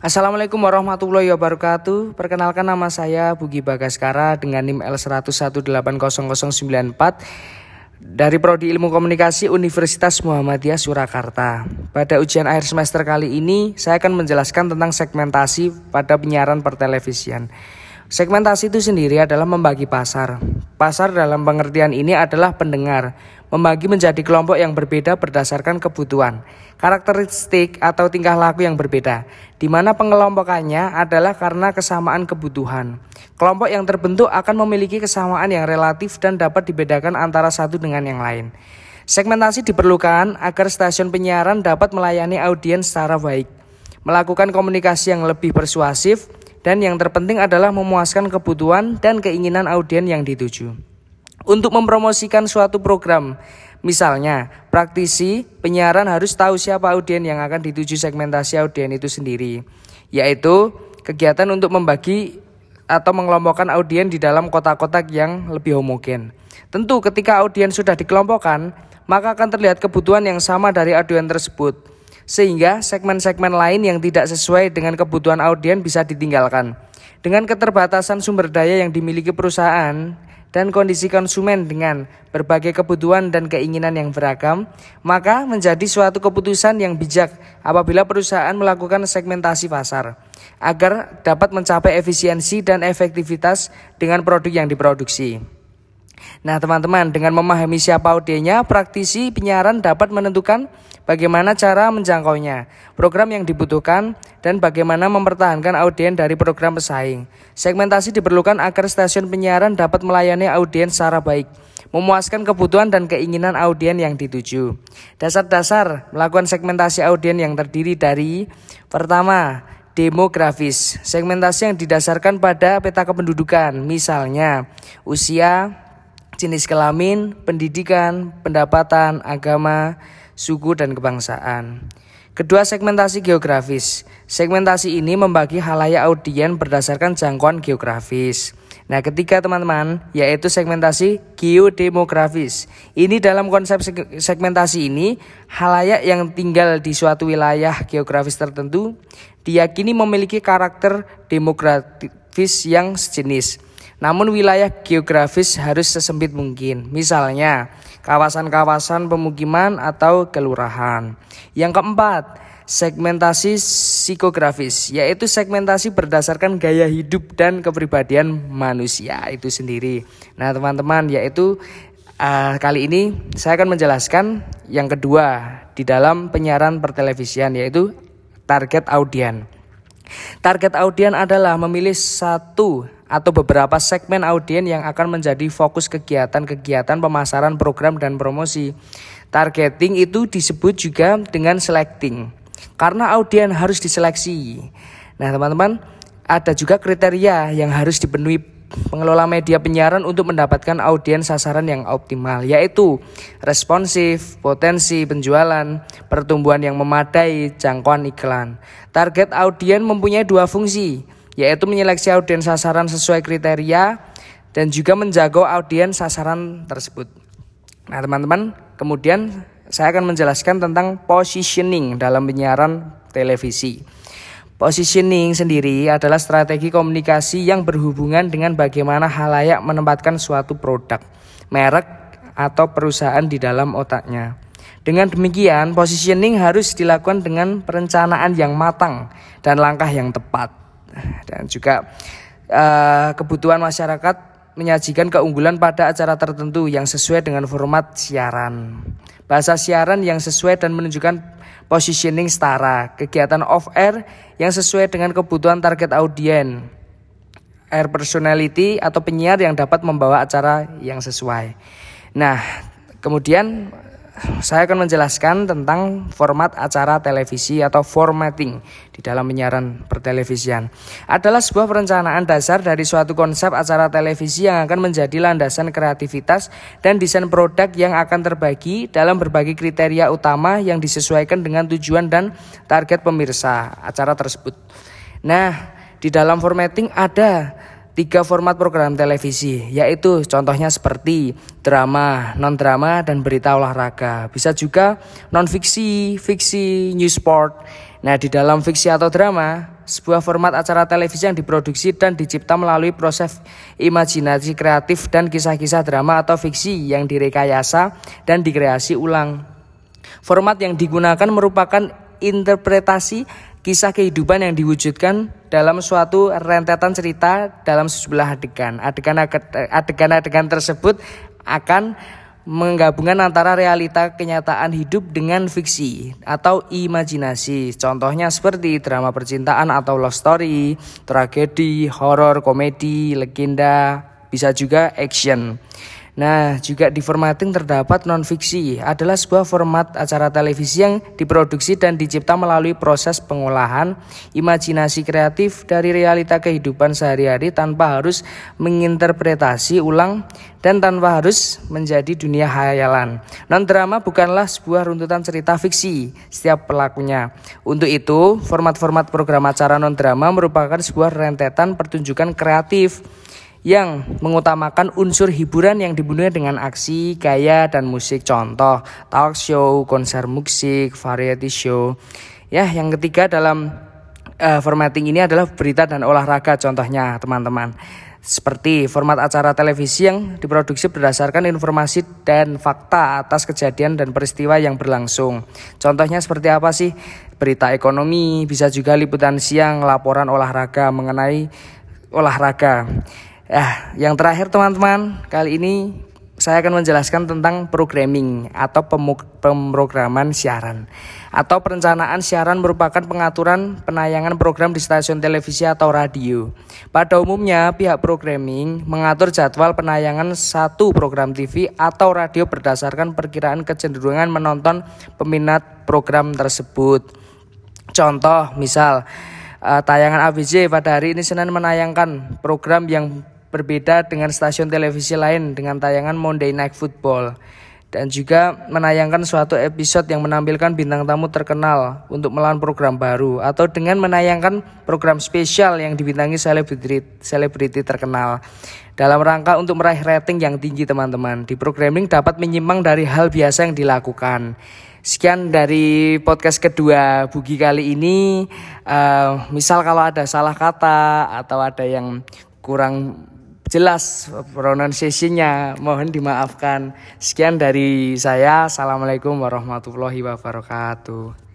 Assalamualaikum warahmatullahi wabarakatuh. Perkenalkan nama saya Bugi Bagaskara dengan NIM L1180094 dari Prodi Ilmu Komunikasi Universitas Muhammadiyah Surakarta. Pada ujian akhir semester kali ini, saya akan menjelaskan tentang segmentasi pada penyiaran pertelevisian. Segmentasi itu sendiri adalah membagi pasar. Pasar dalam pengertian ini adalah pendengar, membagi menjadi kelompok yang berbeda berdasarkan kebutuhan, karakteristik atau tingkah laku yang berbeda, di mana pengelompokannya adalah karena kesamaan kebutuhan. Kelompok yang terbentuk akan memiliki kesamaan yang relatif dan dapat dibedakan antara satu dengan yang lain. Segmentasi diperlukan agar stasiun penyiaran dapat melayani audiens secara baik, melakukan komunikasi yang lebih persuasif, dan yang terpenting adalah memuaskan kebutuhan dan keinginan audien yang dituju. Untuk mempromosikan suatu program, misalnya praktisi penyiaran harus tahu siapa audien yang akan dituju segmentasi audien itu sendiri, yaitu kegiatan untuk membagi atau mengelompokkan audien di dalam kotak-kotak yang lebih homogen. Tentu ketika audien sudah dikelompokkan, maka akan terlihat kebutuhan yang sama dari audien tersebut sehingga segmen-segmen lain yang tidak sesuai dengan kebutuhan audien bisa ditinggalkan. Dengan keterbatasan sumber daya yang dimiliki perusahaan dan kondisi konsumen dengan berbagai kebutuhan dan keinginan yang beragam, maka menjadi suatu keputusan yang bijak apabila perusahaan melakukan segmentasi pasar agar dapat mencapai efisiensi dan efektivitas dengan produk yang diproduksi. Nah, teman-teman, dengan memahami siapa audiennya, praktisi penyiaran dapat menentukan bagaimana cara menjangkaunya, program yang dibutuhkan, dan bagaimana mempertahankan audien dari program pesaing. Segmentasi diperlukan agar stasiun penyiaran dapat melayani audiens secara baik, memuaskan kebutuhan dan keinginan audien yang dituju. Dasar-dasar melakukan segmentasi audien yang terdiri dari pertama, demografis. Segmentasi yang didasarkan pada peta kependudukan, misalnya usia, jenis kelamin, pendidikan, pendapatan, agama, suku, dan kebangsaan. Kedua, segmentasi geografis. Segmentasi ini membagi halayak audien berdasarkan jangkauan geografis. Nah, ketiga teman-teman, yaitu segmentasi geodemografis. Ini dalam konsep segmentasi ini, halayak yang tinggal di suatu wilayah geografis tertentu diyakini memiliki karakter demografis yang sejenis. Namun wilayah geografis harus sesempit mungkin. Misalnya, kawasan-kawasan pemukiman atau kelurahan. Yang keempat, segmentasi psikografis, yaitu segmentasi berdasarkan gaya hidup dan kepribadian manusia itu sendiri. Nah, teman-teman, yaitu uh, kali ini saya akan menjelaskan yang kedua di dalam penyiaran pertelevisian yaitu target audien. Target audien adalah memilih satu atau beberapa segmen audien yang akan menjadi fokus kegiatan-kegiatan pemasaran program dan promosi. Targeting itu disebut juga dengan selecting. Karena audien harus diseleksi. Nah, teman-teman, ada juga kriteria yang harus dipenuhi pengelola media penyiaran untuk mendapatkan audiens sasaran yang optimal yaitu responsif, potensi penjualan, pertumbuhan yang memadai, jangkauan iklan. Target audien mempunyai dua fungsi, yaitu menyeleksi audiens sasaran sesuai kriteria dan juga menjaga audiens sasaran tersebut. Nah, teman-teman, kemudian saya akan menjelaskan tentang positioning dalam penyiaran televisi. Positioning sendiri adalah strategi komunikasi yang berhubungan dengan bagaimana halayak menempatkan suatu produk, merek, atau perusahaan di dalam otaknya. Dengan demikian, positioning harus dilakukan dengan perencanaan yang matang dan langkah yang tepat dan juga uh, kebutuhan masyarakat menyajikan keunggulan pada acara tertentu yang sesuai dengan format siaran. Bahasa siaran yang sesuai dan menunjukkan positioning setara, kegiatan off air yang sesuai dengan kebutuhan target audien, air personality atau penyiar yang dapat membawa acara yang sesuai. Nah, kemudian saya akan menjelaskan tentang format acara televisi atau formatting di dalam penyiaran pertelevisian. Adalah sebuah perencanaan dasar dari suatu konsep acara televisi yang akan menjadi landasan kreativitas dan desain produk yang akan terbagi dalam berbagai kriteria utama yang disesuaikan dengan tujuan dan target pemirsa acara tersebut. Nah, di dalam formatting ada tiga format program televisi, yaitu contohnya seperti drama, non-drama, dan berita olahraga. Bisa juga non-fiksi, fiksi, news sport. Nah, di dalam fiksi atau drama, sebuah format acara televisi yang diproduksi dan dicipta melalui proses imajinasi kreatif dan kisah-kisah drama atau fiksi yang direkayasa dan dikreasi ulang. Format yang digunakan merupakan interpretasi kisah kehidupan yang diwujudkan dalam suatu rentetan cerita dalam sejumlah adegan. Adegan-adegan tersebut akan menggabungkan antara realita kenyataan hidup dengan fiksi atau imajinasi. Contohnya seperti drama percintaan atau love story, tragedi, horor, komedi, legenda, bisa juga action. Nah, juga di formatting terdapat non-fiksi adalah sebuah format acara televisi yang diproduksi dan dicipta melalui proses pengolahan imajinasi kreatif dari realita kehidupan sehari-hari tanpa harus menginterpretasi ulang dan tanpa harus menjadi dunia hayalan. Non-drama bukanlah sebuah runtutan cerita fiksi setiap pelakunya. Untuk itu, format-format program acara non-drama merupakan sebuah rentetan pertunjukan kreatif yang mengutamakan unsur hiburan yang dibunuhnya dengan aksi, gaya, dan musik. Contoh, talk show, konser musik, variety show. Ya, yang ketiga dalam uh, formatting ini adalah berita dan olahraga contohnya, teman-teman. Seperti format acara televisi yang diproduksi berdasarkan informasi dan fakta atas kejadian dan peristiwa yang berlangsung. Contohnya seperti apa sih? Berita ekonomi, bisa juga liputan siang, laporan olahraga mengenai olahraga. Ya, yang terakhir teman-teman, kali ini saya akan menjelaskan tentang programming atau pemrograman siaran. Atau perencanaan siaran merupakan pengaturan penayangan program di stasiun televisi atau radio. Pada umumnya, pihak programming mengatur jadwal penayangan satu program TV atau radio berdasarkan perkiraan kecenderungan menonton peminat program tersebut. Contoh, misal eh, tayangan ABC pada hari ini Senin menayangkan program yang berbeda dengan stasiun televisi lain dengan tayangan Monday Night Football. Dan juga menayangkan suatu episode yang menampilkan bintang tamu terkenal untuk melawan program baru atau dengan menayangkan program spesial yang dibintangi selebriti selebriti terkenal. Dalam rangka untuk meraih rating yang tinggi teman-teman di programming dapat menyimpang dari hal biasa yang dilakukan. Sekian dari podcast kedua Bugi kali ini. Uh, misal kalau ada salah kata atau ada yang kurang jelas pronunciation-nya. Mohon dimaafkan. Sekian dari saya. Assalamualaikum warahmatullahi wabarakatuh